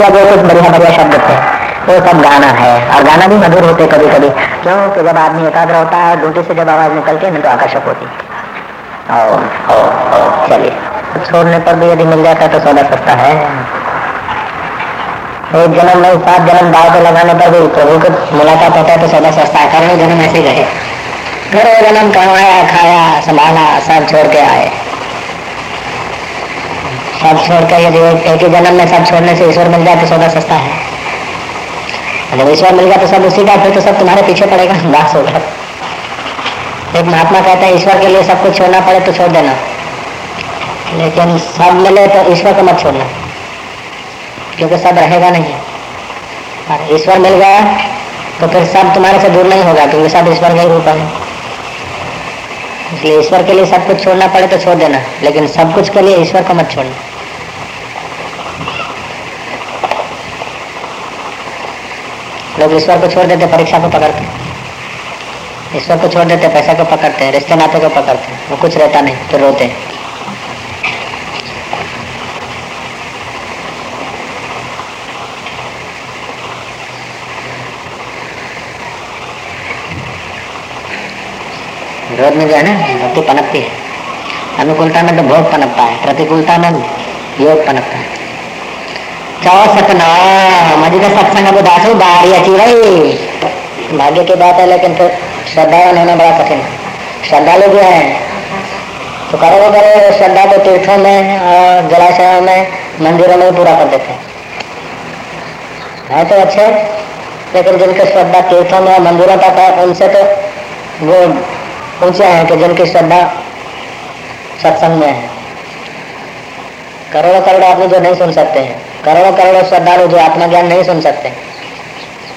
जो कुछ बढ़िया बढ़िया शब्द थे, वो सब गाना है। और गाना भी मधुर होते कभी कभी क्योंकि जब आदमी एकाग्र होता है ड्यूटी से जब आवाज़ निकलती है ना तो आकर्षक होती चलिए। छोड़ने पर भी यदि मिल जाता है तो सौदा सस्ता है। एक जन्म नहीं सात जन्म दाव पे लगाने पर भी प्रभु को मुलाकात होता है तो सौदा सस्ता है। कारण जन्म ऐसे गए घर जन्म कमाया, खाया, संभाला, सब छोड़ के आए। सब छोड़कर यदि एक ही जन्म में सब छोड़ने से ईश्वर मिल जाए तो सौदा सस्ता है। जब ईश्वर मिल गया तो सब उसी का, फिर तो सब तुम्हारे पीछे पड़ेगा। दास होगा एक महात्मा कहते हैं, ईश्वर के लिए सब कुछ छोड़ना पड़े तो छोड़ देना। लेकिन सब मिले तो ईश्वर को मत छोड़ना, क्योंकि सब रहेगा नहीं। और ईश्वर मिल गया तो फिर सब तुम्हारे से दूर नहीं होगा, क्योंकि सब ईश्वर का ही रूप है। इसलिए ईश्वर के लिए सब कुछ छोड़ना पड़े तो छोड़ देना, लेकिन सब कुछ के लिए ईश्वर को मत छोड़ना। लोग ईश्वर को छोड़ देते, परीक्षा को पकड़ते। ईश्वर को छोड़ देते, पैसा को पकड़ते हैं रिश्ते नाते को पकड़ते हैं वो कुछ रहता नहीं तो रोते। हैं रोज में जो है ना, भक्ति पनपती है। अनुकूलता में तो भोग पनपता है, प्रतिकूलता में योग पनपता है। चौ सतना मजी का सत्संग अब दासो बारी अच्छी भाई भाग्य की बात है, लेकिन फिर श्रद्धावान होना बड़ा कठिन। श्रद्धालु जो है। तो करो वो करो, श्रद्धा को तीर्थों में और जलाशयों में, मंदिरों में पूरा कर देते हैं। तो अच्छे, लेकिन जिनके श्रद्धा तीर्थों में मंदिरों तक है, उनसे तो वो ऊँचे हैं कि जिनकी श्रद्धा सत्संग में है। करोड़ों करोड़ों आदमी जो नहीं सुन सकते हैं। करोड़ों करोड़ों श्रद्धालु जो आत्मा ज्ञान नहीं सुन सकते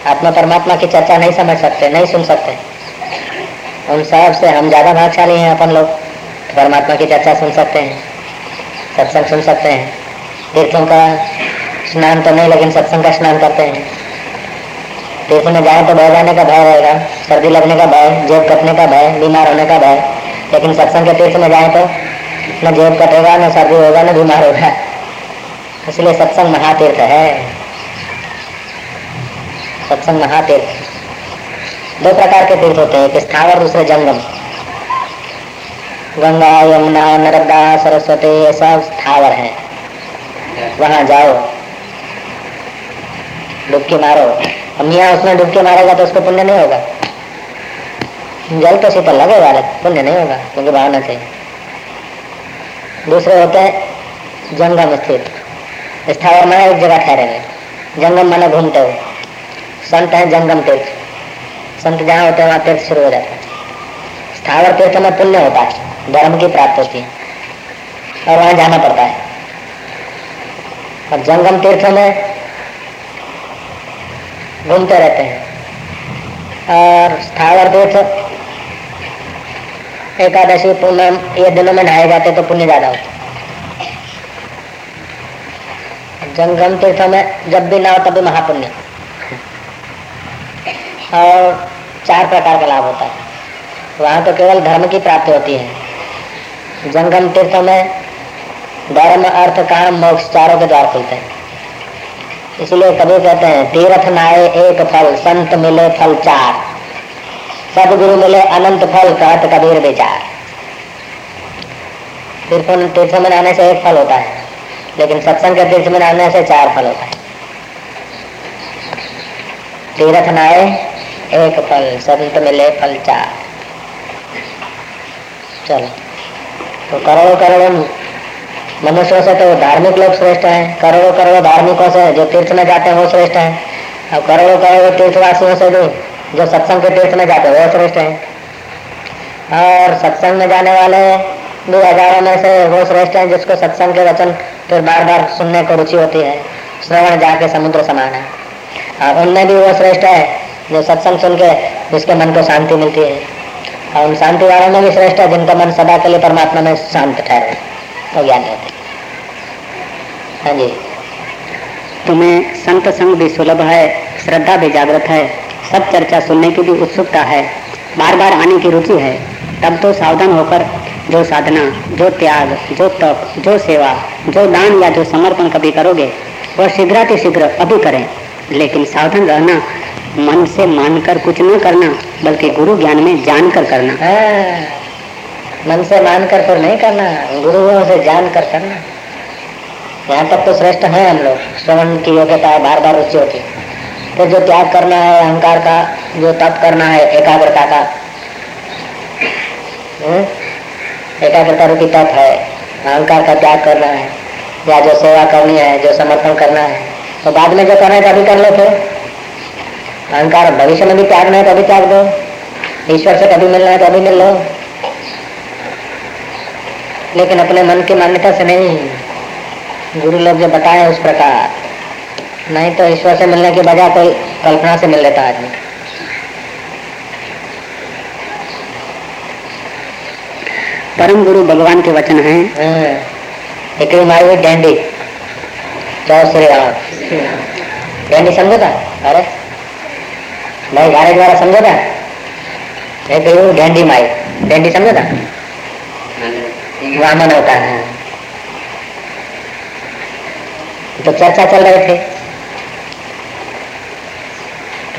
आत्मा परमात्मा की चर्चा नहीं समझ सकते, नहीं सुन सकते। उन सबसे हम ज़्यादा भागशाली हैं अपन लोग परमात्मा की चर्चा सुन सकते हैं, सत्संग सुन सकते हैं। तीर्थों का स्नान तो नहीं, लेकिन सत्संग का स्नान करते हैं। तीर्थ में जाए तो बह जाने का भय रहेगा, सर्दी लगने का भय, जेब कटने का भय, बीमार होने का भय। लेकिन सत्संग के तीर्थ में जाए तो न जेब कटेगा, न सर्दी होगा, न बीमार होगा। इसलिए सत्संग महातीर्थ है। सत्संग महातीर्थ। दो प्रकार के तीर्थ होते हैं, एक स्थावर, दूसरे जंगम। गंगा, यमुना, नर्मदा, सरस्वती, ये सब स्थावर है। वहाँ जाओ। डुबकी मारो। अब यहाँ उसमें डुबकी मारेगा तो उसको पुण्य नहीं होगा। जल तो शीतल लगेगा पुण्य नहीं होगा, क्योंकि भावना चाहिए दूसरे होते हैं जंगम स्थित। स्थावर माने एक जगह ठहरे हुए जंगम माने घूमते हुए। संत है जंगम तीर्थ। संत जहाँ होते हैं, वहाँ तीर्थ शुरू हो जाता है। स्थावर तीर्थ में पुण्य होता है, धर्म की प्राप्त होती है, और वहाँ जाना पड़ता है। और जंगम तीर्थ में घूमते रहते हैं। और स्थावर तीर्थ एकादशी पूर्णम ये दिनों में नहाए जाते तो पुण्य ज़्यादा होता। जंगम तीर्थ में जब भी ना हो तभी महापुण्य। और चार प्रकार का लाभ होता है। वहाँ तो केवल धर्म की प्राप्ति होती है। जंगम तीर्थों में धर्म, अर्थ, काम, मोक्ष चारों के द्वार खुलते हैं। इसलिए कभी कहते हैं, तीर्थ नाये एक फल, संत मिले फल चार। सदगुरु मिले अनंत फल कहत कबीर विचार तीर्थ तीर्थ में आने से एक फल होता है, लेकिन सत्संग के तीर्थ में आने से चार फल होता है। तीर्थ नाये, एक फल, संत मिले फल चार। चलो तो करोड़ों करोड़ों मनुष्यों से तो धार्मिक लोग श्रेष्ठ हैं, करोड़ों करोड़ों धार्मिकों से जो तीर्थ में जाते हैं वो श्रेष्ठ हैं। और करोड़ों करोड़ों तीर्थवासियों से जो जो सत्संग के तीर्थ में जाते हैं वो श्रेष्ठ हैं। और सत्संग में जाने वाले दो हज़ारों में से वो श्रेष्ठ हैं जिसको सत्संग के वचन फिर बार बार सुनने को रुचि होती है। श्रवण जाके समुद्र समान है। और उनमें भी वो श्रेष्ठ है, जो सत्संग सुन के जिसके मन को शांति मिलती है। और उन शांति वालों में भी श्रेष्ठ है, जिनका मन सदा के लिए परमात्मा में शांत ठहरे। तो ज्ञान होते हाँ जी। तुम्हें संत संग भी सुलभ है, श्रद्धा भी जागृत है। सब चर्चा सुनने की भी उत्सुकता है। बार बार आने की रुचि है। तब तो सावधान होकर जो साधना जो त्याग जो तप जो सेवा जो दान या जो समर्पण कभी करोगे वह शीघ्राति शीघ्र अभी करें। लेकिन सावधान रहना मन से मानकर कुछ न करना बल्कि गुरु ज्ञान में जानकर करना। हाँ, मन से मानकर फिर नहीं करना गुरुओं से जान कर करना। यहाँ तक तो श्रेष्ठ है हम लोग। श्रवण की योग्यता बार बार रुचि होती तो जो त्याग करना है, अहंकार का, जो तप करना है, एकाग्रता का। हम्म? एकाग्रता रूपी तप है, अहंकार का त्याग करना है, या जो सेवा करनी है, जो समर्पण करना है तो बाद में जो करना है तो कर लो फिर। अहंकार भविष्य में भी त्यागना है तो अभी त्याग दो। ईश्वर से कभी मिलना है तो अभी मिल लो। लेकिन अपने मन की मान्यता से नहीं। गुरु लोग जो बताए उस प्रकार। नहीं तो ईश्वर से मिलने के बजाय कोई कल्पना से मिल लेता आदमी। परम गुरु भगवान के वचन है। हम्म। एक समझो था अरे। भाई गारे द्वारा समझो था एक माई। समझो था वामन होता है। तो चर्चा चल रहे थे।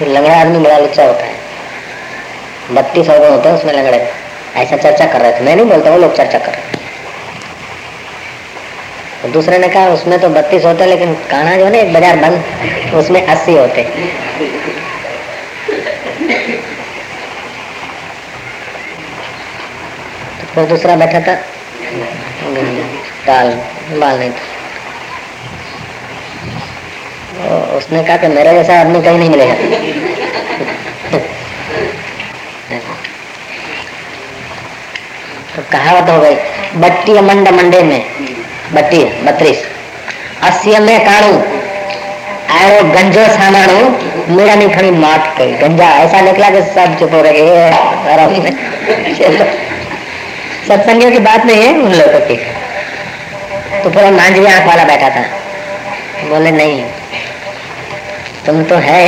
तो लंगड़ा आदमी बड़ा लुच्चा होता है। बत्तीस अवगुण होते हैं उसमें लंगड़े। ऐसा चर्चा कर रहे थे। मैं नहीं बोलता, वो लोग चर्चा कर रहे तो दूसरे ने कहा, उसमें तो बत्तीस होते लेकिन काना जो है ना, एक बाज़ार बंद। उसमें अस्सी होते तो फिर दूसरा बैठा था। टाल बाल नहीं था। तो उसने कहा कि मेरे जैसा आदमी कहीं नहीं मिलेगा। तो कहावत हो गई। बट्टी मंड मंडे में। बट्टी बत्रीस। अस्सी में काणू आयो गंजो सामाणू मेरा नहीं खड़ी मात कही गंजा, ऐसा निकला कि सब चुप हो रहे सत्संगियों की बात नहीं है, उन लोगों की। तो पूरा मांझी आँख वाला बैठा था। बोले, नहीं, तुम तो है।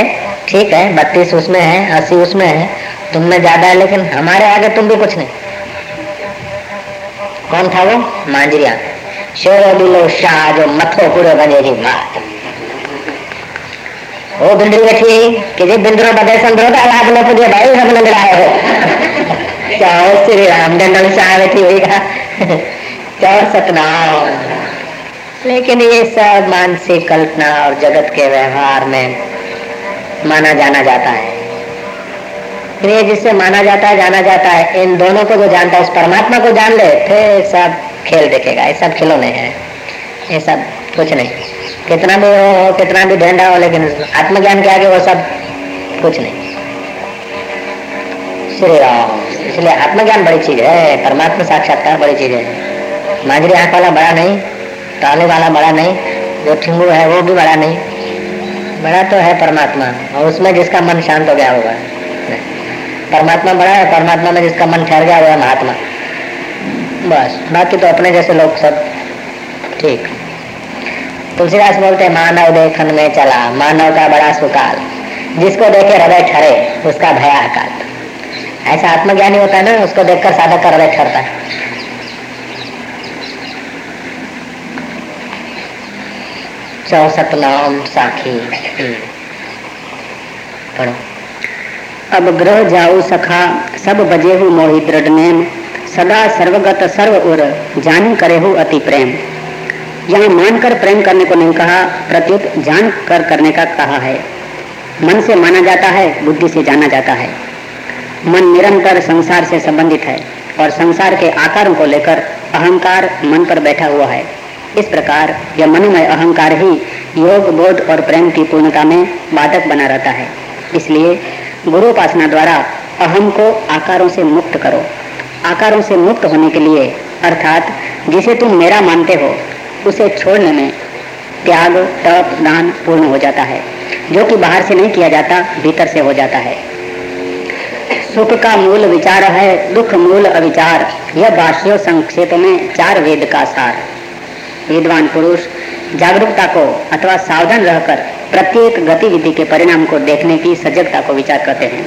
ठीक है, बत्तीस उसमें है, अस्सी उसमें है। तुम में ज़्यादा है, लेकिन हमारे आगे तुम भी कुछ नहीं। कौन था वो? मांजरिया। शेरो दिलो शाह जो मथो पूरो बने जी बात वो बिंदरी बैठी कि जी बिंदरो बदे संदरो का लाभ न पुजे भाई, सब नंद आए हो। चाहो श्री राम डंडल शाह बैठी हुई का। चाहो सतनाम। लेकिन ये सब मानसिक कल्पना और जगत के व्यवहार में माना जाना जाता है। फिर ये जिससे माना जाता है, जाना जाता है, इन दोनों को जो जानता है, उस परमात्मा को जान ले, फिर सब खेल देखेगा। ये सब खिलौने हैं। ये सब कुछ नहीं। कितना भी हो, कितना भी ढेंडा हो, लेकिन आत्मज्ञान के आगे वो सब कुछ नहीं। श्री राम। इसलिए आत्मज्ञान बड़ी चीज़ है। परमात्मा साक्षात्कार बड़ी चीज़ है। माजरी आँख वाला बड़ा नहीं टाले वाला बड़ा नहीं, जो ठिंगू है वो भी बड़ा नहीं। बड़ा तो है परमात्मा, और उसमें जिसका मन शांत हो गया होगा। परमात्मा बड़ा है, परमात्मा में जिसका मन ठहर गया हुआ महात्मा। बस, बाकी तो अपने जैसे लोग सब ठीक। तुलसीदास बोलते मानव देखन में चला, मानव का बड़ा सुकाल। जिसको देखे हृदय ठहरे, उसका भया अकाल। ऐसा आत्मज्ञानी होता है ना, उसको देखकर साधक का हृदय ठहरता है। चौसठ नाम साखी। पढ़ो। अब ग्रह जाऊ सखा, सब बजे हु मोहि दृढ़ नेम सदा सर्वगत सर्व उर, जान करे हु अति प्रेम। यहाँ मानकर प्रेम करने को नहीं कहा, प्रत्युत जान कर करने का कहा है। मन से माना जाता है, बुद्धि से जाना जाता है। मन निरंतर संसार से संबंधित है और संसार के आकारों को लेकर अहंकार मन पर बैठा हुआ है। इस प्रकार यह मनोमय अहंकार ही योग, बोध और प्रेम की पूर्णता में बाधक बना रहता है। इसलिए गुरु उपासना द्वारा अहम को आकारों से मुक्त करो। आकारों से मुक्त होने के लिए, अर्थात जिसे तुम मेरा मानते हो, उसे छोड़ने में त्याग, तप, दान पूर्ण हो जाता है, जो कि बाहर से नहीं किया जाता, भीतर से हो जाता है। सुख का मूल विचार है दुख मूल अविचार। यह भाष्यों संक्षेप में चार वेद का सार। विद्वान पुरुष जागरूकता को अथवा सावधान रहकर प्रत्येक गतिविधि के परिणाम को देखने की सजगता को विचार करते हैं।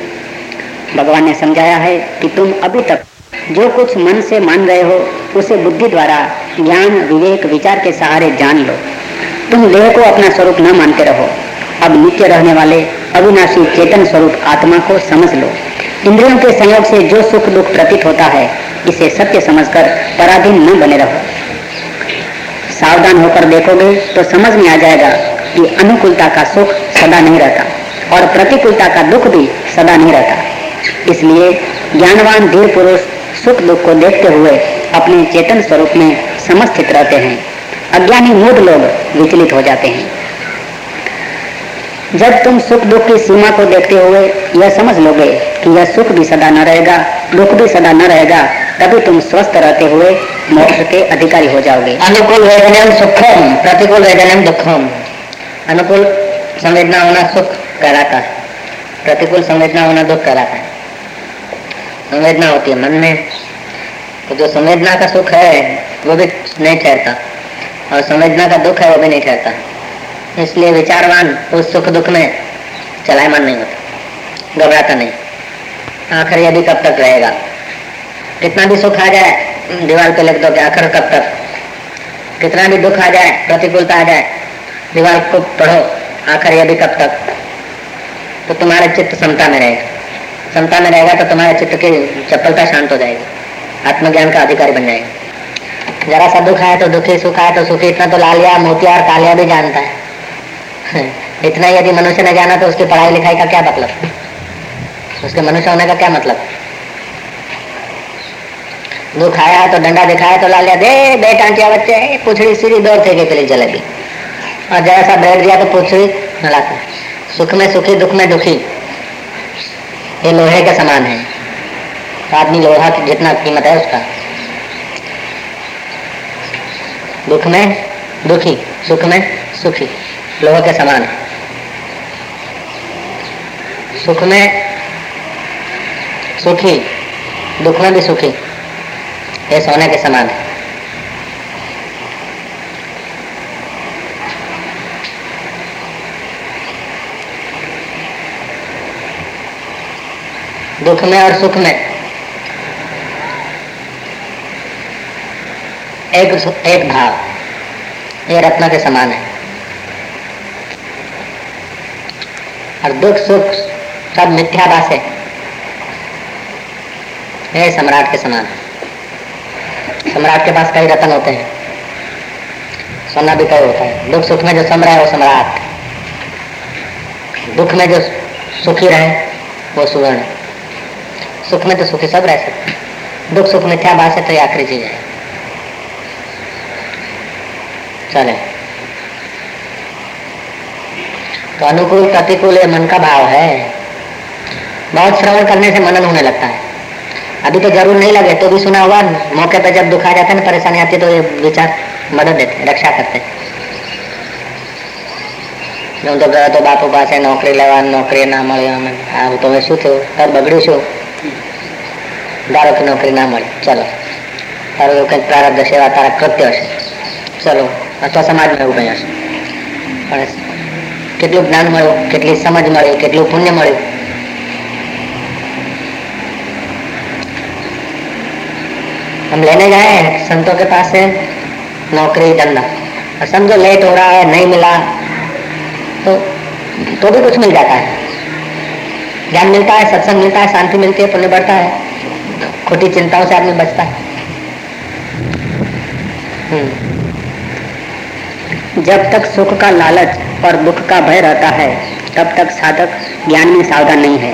भगवान ने समझाया है कि तुम अभी तक जो कुछ मन से मान रहे हो, उसे बुद्धि द्वारा ज्ञान, विवेक, विचार के सहारे जान लो। तुम देह को अपना स्वरूप न मानते रहो। अब नित्य रहने वाले, अविनाशी, चेतन स्वरूप आत्मा को समझ लो। इंद्रियों के संयोग से जो सुख दुख प्रतीत होता है, इसे सत्य समझकर पराधीन न बने रहो। सावधान होकर देखोगे तो समझ में आ जाएगा कि अनुकूलता का सुख सदा नहीं रहता और प्रतिकूलता का दुख भी सदा नहीं रहता। इसलिए ज्ञानवान धीर पुरुष सुख दुख को देखते हुए अपने चेतन स्वरूप में समस्थित रहते हैं। अज्ञानी मूड लोग विचलित हो जाते हैं। जब तुम सुख दुख की सीमा को देखते हुए यह समझ लोगे कि यह सुख भी सदा न रहेगा दुख भी सदा न रहेगा, तभी तुम स्वस्थ रहते हुए मोक्ष के अधिकारी हो जाओगे। अनुकूल वेदनम सुखम, प्रतिकूल वेदनम दुखम। अनुकूल संवेदना होना सुख कहलाता है। प्रतिकूल संवेदना होना दुख कहलाता है। संवेदना होती है मन में। तो जो संवेदना का सुख है, वो भी नहीं ठहरता। और संवेदना का दुख है, वो भी नहीं ठहरता। इसलिए विचारवान उस सुख दुख में चलायमान नहीं होता। घबराता नहीं। आखिर यदि कब तक रहेगा? कितना भी सुख आ जाए दीवार पे लिख दो कि आखिर कब तक? कितना भी दुख आ जाए, प्रतिकूलता आ जाए, दीवार को पढ़ो, आखिर यदि कब तक? तो तुम्हारे चित्त समता में रहेगा। समता में रहेगा तो तुम्हारे चित्त की चप्पलता शांत हो जाएगी। आत्मज्ञान का अधिकारी बन जाएगा। जरा सा दुख आया तो दुखी, सुख आया तो सुखी, इतना तो लालिया मोतिया और कालिया भी जानता है। इतना यदि मनुष्य ने जाना तो उसकी पढ़ाई लिखाई का क्या मतलब? उसके मनुष्य होने का क्या मतलब? दुख आया तो डंडा दिखाया तो लालिया दे दे टांटिया बच्चे। पुछड़ी सीधी दौड़ थे के लिए जलेबी। और जैसा बैठ दिया तो पुछड़ी हिलाता सुख में सुखी, दुख में दुखी। ये लोहे के समान है। आदमी लोहा की जितना कीमत है उसका। दुख में दुखी, सुख में सुखी। लोहे के समान है। सुख में सुखी दुख में भी सुखी। ये सोने के समान है। दुख में और सुख में। एक एक भाव, ये रत्न के समान है। और दुख सुख सब मिथ्या मिथ्याभास है। ये सम्राट के समान। सम्राट के पास कई रतन होते हैं। सोना भी कई होता है। दुख सुख में जो सम है वो सम्राट। दुख में जो सुखी रहे वो सुवर्ण। सुख में तो सुखी सब रह सकते दुख सुख में क्या बात है तो ये आखिरी चीज़ है। चले। तो अनुकूल प्रतिकूल मन का भाव है। बहुत श्रवण करने से मनन होने लगता है। अभी तो जरूर नहीं लगे तो भी सुना हुआ मौके पर जब दुखा जाता है ना परेशानी आती है तो ये विचार मदद देते रक्षा करते હું તો ગયો તો બાપુ પાસે નોકરી લેવા નોકરી ના મળી અમે આવું તો હવે શું થયું તાર બગડ્યું શું ધારો કે નોકરી ના મળી ચલો તારું એવું કંઈક પ્રારબ્ધ સેવા તારા કૃત્ય હશે ચલો અથવા સમાજમાં એવું કંઈ હશે પણ કેટલું જ્ઞાન મળ્યું કેટલી સમજ મળી કેટલું પુણ્ય મળ્યું हम लेने गए संतों के पास से नौकरी धंधा और समझो लेट हो रहा है, नहीं मिला तो तो भी कुछ मिल जाता है। ज्ञान मिलता है, सत्संग मिलता है, शांति मिलती है, पुण्य बढ़ता है। खोटी चिंताओं से आदमी बचता है। जब तक सुख का लालच और दुख का भय रहता है, तब तक साधक ज्ञान में सावधान नहीं है।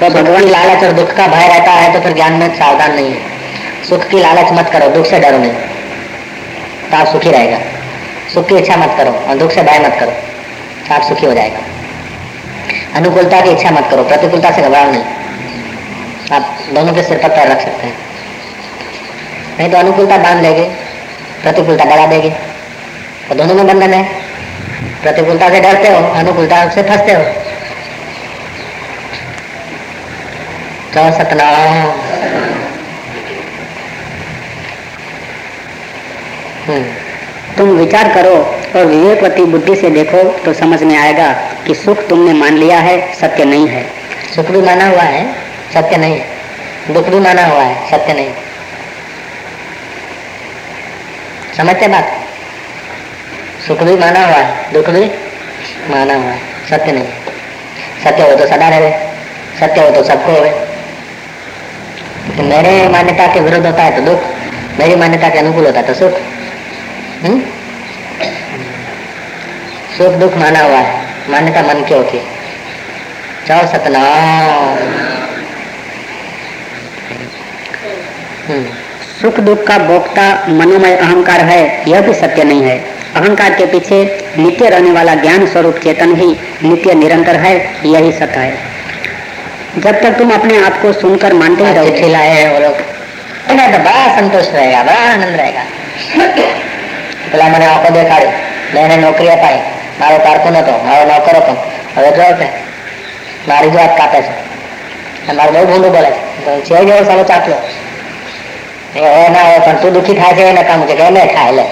तो भगवान लालच और दुख का भय रहता है तो फिर ज्ञान में सावधान नहीं है। सुख की लालच मत करो, दुख से डरो नहीं। तो आप सुखी रहेगा। सुख की इच्छा मत करो और दुख से भय मत करो। तो आप सुखी हो जाएगा। अनुकूलता की इच्छा मत करो, प्रतिकूलता से घबराओ नहीं। आप दोनों के सिर पर पैर रख सकते हैं। नहीं तो अनुकूलता बाँध लेगी, प्रतिकूलता डरा देगी। तो दोनों में बंधन है। प्रतिकूलता से डरते हो, अनुकूलता से फंसते हो। तो सतनाम। तुम विचार करो और विवेकवती बुद्धि से देखो तो समझ में आएगा कि सुख तुमने मान लिया है, सत्य नहीं है। सुख भी माना हुआ है, सत्य नहीं। है दुख भी माना हुआ है, सत्य नहीं। समझते बात? सुख भी माना हुआ है, दुख भी माना हुआ है, सत्य नहीं। सत्य हो तो सदा रहे, सत्य हो तो सबको हो मेरे मान्यता के विरुद्ध होता है तो दुख, मेरी मान्यता के अनुकूल होता है तो सुख। हम्म? सुख दुख माना हुआ है। मान्यता मन की होती। है चाहो सतनाम। हम्म। सुख दुख का भोक्ता मनोमय अहंकार है यह भी सत्य नहीं है। अहंकार के पीछे नित्य रहने वाला ज्ञान स्वरूप चेतन ही नित्य निरंतर है यही सत्य है। जब तक तुम अपने आप को सुनकर मानते ही रहो हैं वो लोग। तो बड़ा संतोष रहेगा बड़ा आनंद रहेगा। પેલા મને આંખો દેખાડી. ને એને નોકરી અપાઈ. મારો કારકુન હતો મારો નોકર હતો. હવે જો મારી જ વાત કાપે છે. મારું બહુ ભૂંડું બોલે છે. છે જેવો સારો ચાકલો એ હવે ના હોય, પણ તું દુઃખી થાય છે એને કામ છે. કે એને ખાય, લે.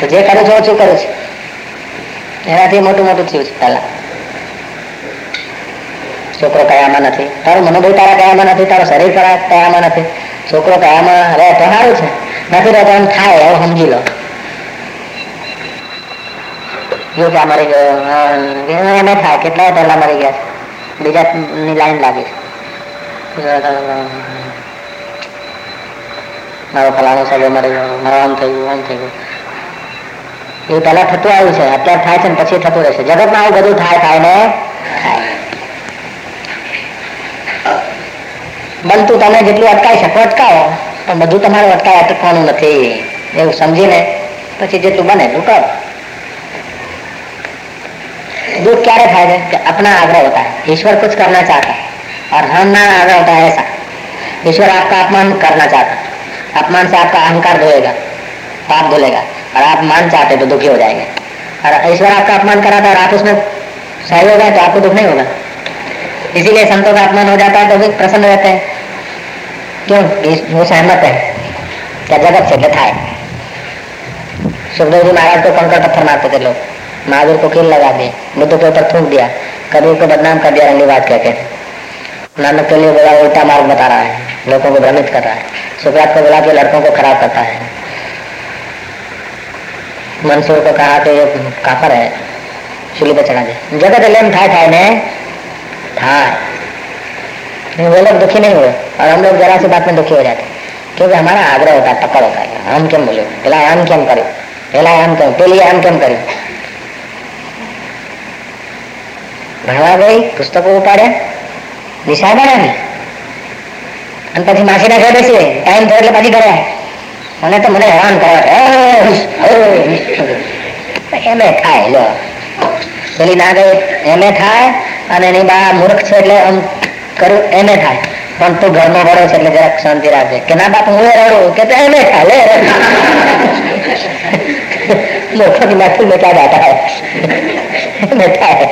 તો જે કરું છું, ઓછું કરું છું. એનાથી મોટું મોટું થયું છે પહેલા. છોકરો કયામાં નથી. તારું મનોબળ તારા કયામાં નથી. તારો શરીર તારા કયામાં નથી. છોકરો તો આમાં રહે તો સારું છે. નથી રહેતો એમ થાય એવું સમજી લો. કે મરી ગયો એને થાય, કેટલા પહેલા મરી ગયા બીજા ની લાઈન લાગી મારો ફલાણો સગો મરી ગયો, મારો આમ થઈ ગયું, આમ થઈ ગયું. એ પેલા થતું આવ્યું છે, અત્યારે થાય છે ને પછી થતું રહેશે. જગતમાં આવું બધું થાય થાય ને? થાય બનતું તમે જેટલું અટકાવી શકો અટકાવો પણ બધું તમારે અટકાય અટકવાનું નથી એવું સમજીને પછી જેટલું બને એટલું કરો दुख क्या है कि अपना आग्रह होता है ईश्वर कुछ करना चाहता है और हम ना आग्रह होता है ऐसा ईश्वर आपका अपमान करना चाहता है अपमान से आपका अहंकार धोएगा पाप धुलेगा और आप मान चाहते तो दुखी हो जाएंगे और ईश्वर आपका अपमान कराता है और आप उसमें सही हो गए तो आपको दुख नहीं होगा इसीलिए संतों का अपमान हो जाता है तो भी प्रसन्न रहते हैं क्यों? वो सहमत है। क्या जगत से था? सुखदेव जी महाराज को कंकड़ पत्थर मारते थे लोग। महावीर को कील लगा दिए बुद्ध के ऊपर थूक दिया। कबीर को बदनाम कर दिया रंगी बात कहते नानक के लिए बड़ा उल्टा मार्ग बता रहा है। लोगों को भ्रमित कर रहा है। सुखरात को बोला के लड़कों को खराब करता है। मंसूर को कहा कि ये काफर है। चूली पे चढ़ा दे। जगत लेम था था ने। था वो लोग दुखी नहीं हुए और हम लोग जरा सी बात में दुखी हो जाते क्योंकि हमारा आग्रह होता है टक्कर होता है हम क्यों बोले પેલા આમ કેમ કર્યું પેલા આમ કેમ પેલી આમ કેમ કર્યું ભણવા ગઈ પુસ્તકો ઉપાડ્યા નિશા બનાવી અને પછી માસીના ઘરે બેસીએ ટાઈમ થયો એટલે પાછી ઘરે મને તો મને હેરાન કરવા એમે થાય લો પેલી ના ગઈ એમે થાય અને એની બા મૂર્ખ છે એટલે આમ કર્યું એને થાય પણ તું ઘરમાં ભરો છે એટલે જરાક શાંતિ રાખજે કે ના બાપ હું રડું કે તો એને થાય લે મોટો की महफिल में क्या जाता है बैठा है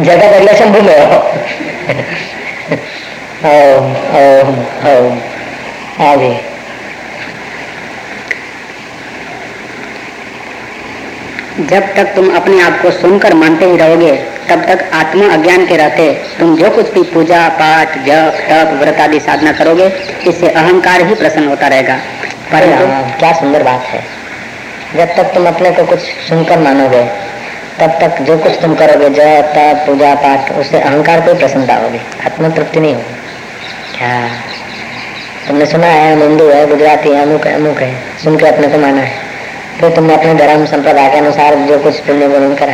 जगत એટલે શંભુ में हो ओम ओम ओम आगे जब तक तुम अपने आप को सुनकर मानते ही रहोगे तब तक आत्मा अज्ञान के रहते। तुम जो कुछ भी पूजा पाठ जप तप व्रत आदि साधना करोगे इससे अहंकार ही प्रसन्न होता रहेगा। पर क्या सुंदर बात है। जब तक तुम अपने को कुछ सुनकर मानोगे तब तक जो कुछ तुम करोगे जप तप पूजा पाठ उससे अहंकार को प्रसन्नता होगी आत्म तृप्ति नहीं होगी। क्या? तुमने सुना है हिंदू है गुजराती है अमुक है अमुक है सुन के अपने को माना है। फिर तुमने अपने धर्म संप्रदाय के अनुसार जो कुछ पुण्य गुण करा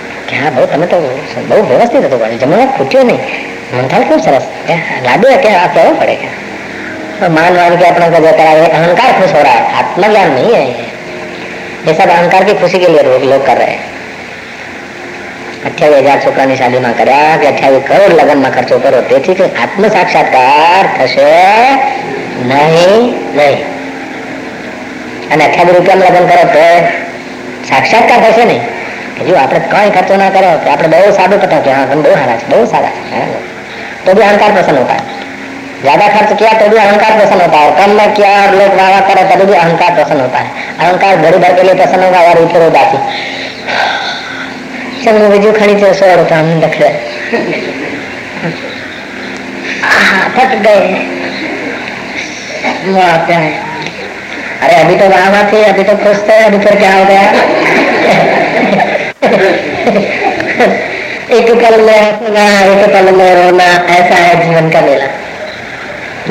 કે હા બહુ તમે તો બહુ વ્યવસ્થિત હતું પણ જમવા ખૂટ્યો નહીં મંથાલ કેવું સરસ લાડુ क्या आप कहो पड़ेगा मान मान के अपना को देता है अहंकार खुश हो रहा है आत्मज्ञान नहीं है ये सब अहंकार की खुशी के लिए लोग लोग कर रहे हैं અઠ્યાવીસ હજાર છોકરાની શાદીમાં કર્યા કે અઠ્યાવીસ કરોડ લગ્નમાં ખર્ચો કરો તેથી કે આત્મ સાક્ષાત્કાર થશે નહીં નહીં અને અઠ્યાવીસ રૂપિયામાં લગ્ન કરો તો સાક્ષાત્કાર થશે નહીં કે જો આપણે કઈ ખર્ચો ના કર્યો કે આપણે બહુ સાદું पता कि हाँ हम बहुत हारा છે બહુ સારા है तो भी अहंकार प्रसन्न होता है ज्यादा खर्च किया तो भी अहंकार प्रसन्न होता है कम में किया और लोग वाह करे तभी भी अहंकार प्रसन्न होता है अहंकार घड़ी भर के लिए प्रसन्न होगा और ऊपर उदासी चल बीजू खड़ी थे सौ रुपया हम रख रहे थक गए वाह क्या है अरे अभी तो वाह वाह थी अभी तो खुश थे अभी फिर क्या हो गया एक पल में हंसना एक पल में रोना ऐसा है जीवन का मेला।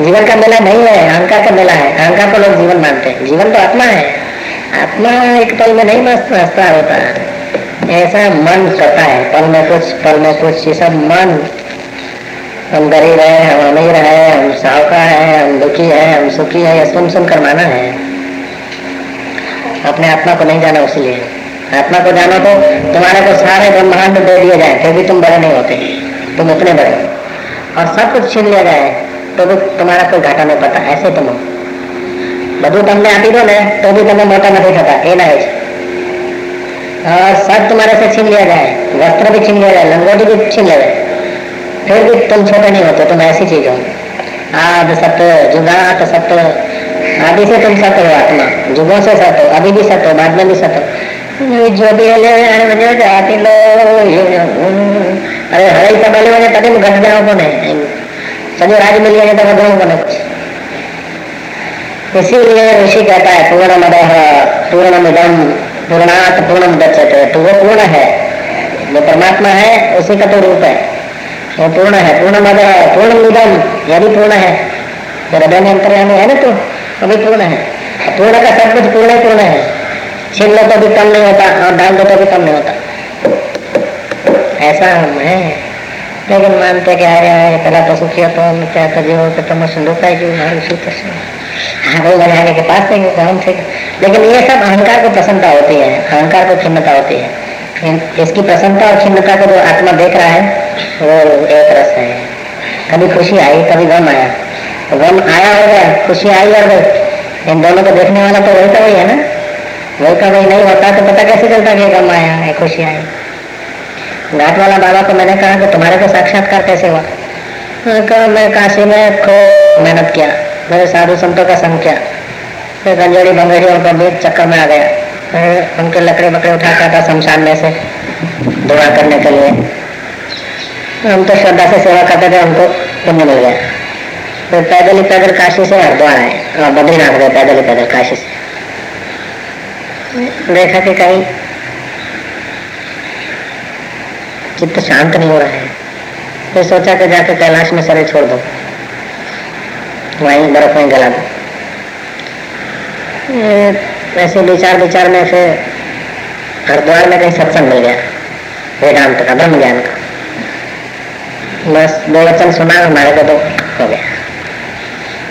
जीवन का मेला नहीं है, अहंकार का मेला है। अहंकार को लोग जीवन मानते हैं। जीवन तो आत्मा है। आत्मा एक पल में नहीं मस्त हंसता होता ऐसा मन करता है, पल में कुछ, पल में कुछ, ये सब मन। हम गरीब है, हम अमीर है, हम साहूकार है, हम दुखी है, हम सुखी है, ये सुन सुन कर माना है। अपने आत्मा को नहीं जाना इसलिए आत्मा को जानो तो तुम्हारे को सारे ब्रह्मांड दे दिए जाए फिर भी तुम बड़े नहीं होते तुम उतने बड़े और सब कुछ छीन लिया जाए तो भी तुम्हारा कोई घाटा नहीं पड़ता ऐसे तुम हो બધું તમને આપી દો ને તો બી તમે મોટા નથી થતા એ ના છે और सब तुम्हारे से छीन लिया जाए वस्त्र भी छीन लिया जाए लंगोटी भी छीन लिया जाए फिर भी तुम छोटे नहीं होते तुम ऐसी चीज हो आद सत्य जुगात सत्य आदि से तुम सत्य हो आत्मा जुगों से सत्य हो अभी भी सत्य हो बाद में भी सत्य जो भी हले म्हणजे जाती राज मिली वञे इसीलिए ऋषि कहता है पूर्ण मद, पूर्ण पूर्णात पूर्ण दक्षते तो वो पूर्ण है परमात्मा है उसी का तो रूप है वो पूर्ण है पूर्ण मद, पूर्ण मिदम यदि पूर्ण है। हृदय में अंतर्यामी है ना तो? अभी पूर्ण है। पूर्ण का सब कुछ पूर्ण पूर्ण है। छीन लो तो भी कम नहीं होता और डाल दो तो भी कम नहीं होता ऐसा हम है। लेकिन मानते कि अरे पहला तो सुखी तो हम क्या कभी हो तो तुम सुंदर जो हमारे तो हाँ। बनाने के पास नहीं काम थे? लेकिन ये सब अहंकार को प्रसन्नता होती है, अहंकार को खिन्नता होती है। इसकी प्रसन्नता और खिन्नता को जो आत्मा देख रहा है, वो एक रस है। कभी खुशी आई, कभी गम आया। तो गम आया हो गया, खुशी आई और गई। इन दोनों को देखने वाला तो वही का वही है ना। वही का वही नहीं होता तो पता कैसे चलता कि गम आया है। खुशी आई घाट वाला बाबा को मैंने कहा कि तुम्हारे को साक्षात्कार कैसे हुआ? कहा, मैं काशी में खूब मेहनत किया, मेरे साधु संतों का संग किया फिर गंजोड़ी बंगड़ियों का बीच चक्कर में आ गया उनके लकड़े बकड़े उठा के था शमशान में से दुआ करने के लिए। हम तो श्रद्धा से सेवा करते थे, हमको पुण्य मिल गया। फिर पैदल ही पैदल काशी से हरिद्वार आए और बद्रीनाथ गए पैदल ही पैदल काशी से। देखा कि कहीं चित्त शांत नहीं हो रहा है। फिर सोचा कि जाके कैलाश में शरीर छोड़ दो। वहीं बर्फ़ में गला दो। ऐसे विचार विचार में फिर हरिद्वार में कहीं सत्संग मिल गया। वेदांत का, ब्रह्म ज्ञान का। बस दो वचन सुना, हमारे को तो हो गया।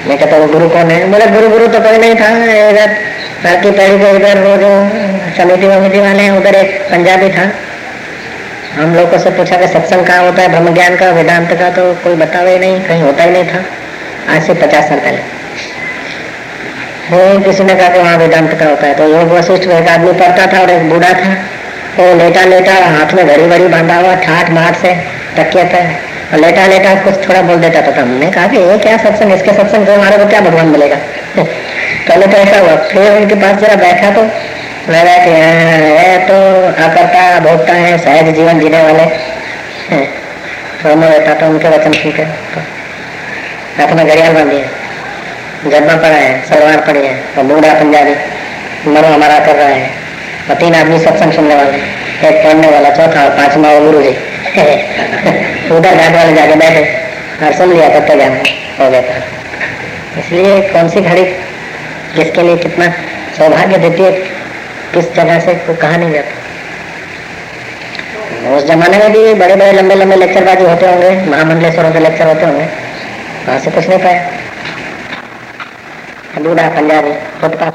मैं कहता वो गुरु कौन है? बोले, गुरु गुरु तो कोई नहीं था बाकी पहले को इधर वो जो समिति वमिति वाले हैं, उधर एक पंजाबी था। हम लोगों से पूछा कि सत्संग कहाँ होता है? ब्रह्म ज्ञान का, वेदांत का तो कोई बतावे नहीं, कहीं होता ही नहीं था। आज से पचास साल पहले। वो किसी ने कहा कि वहाँ वेदांत का होता है। तो योग वशिष्ठ एक आदमी पढ़ता था और एक बूढ़ा था। वो लेटा लेटा हाथ में घड़ी घड़ी बांधा हुआ, ठाठ माठ से तकिया था। और लेटा लेटा कुछ थोड़ा बोल देता था। तो हमने कहा कि ये क्या सत्संग? इसके सत्संग से हमारे को क्या भगवान मिलेगा? पहले तो ऐसा हुआ? फिर उनके पास जरा बैठा तो लगा कि ये तो अकर्ता भोगता है, सहज जीवन जीने वाले तो मैं बैठा था उनके वचन सुन के तो अपना घड़ियाल बांधी है जब्बा पड़ा है, सलवार पड़ी है, और बूढ़ा पंजाबी मरो हमारा कर रहा है। और तीन आदमी सत्संग सुनने वाले एक पढ़ने वाला, चौथा और पांचवा वो गुरु जी। उधर घाट वाले जाके बैठे। और सुन लिया, तब तो जाना। हो गया था। इसलिए कौन सी घड़ी किसके लिए कितना सौभाग्य देती है, किस जगह से वो कहा नहीं जाता। उस जमाने में भी बड़े बड़े लंबे लंबे लेक्चरबाजी होते होंगे, महामंडलेश्वरों के लेक्चर होते होंगे, वहाँ से कुछ नहीं पाया। बूढ़ा पंजाबी, फुटपाथ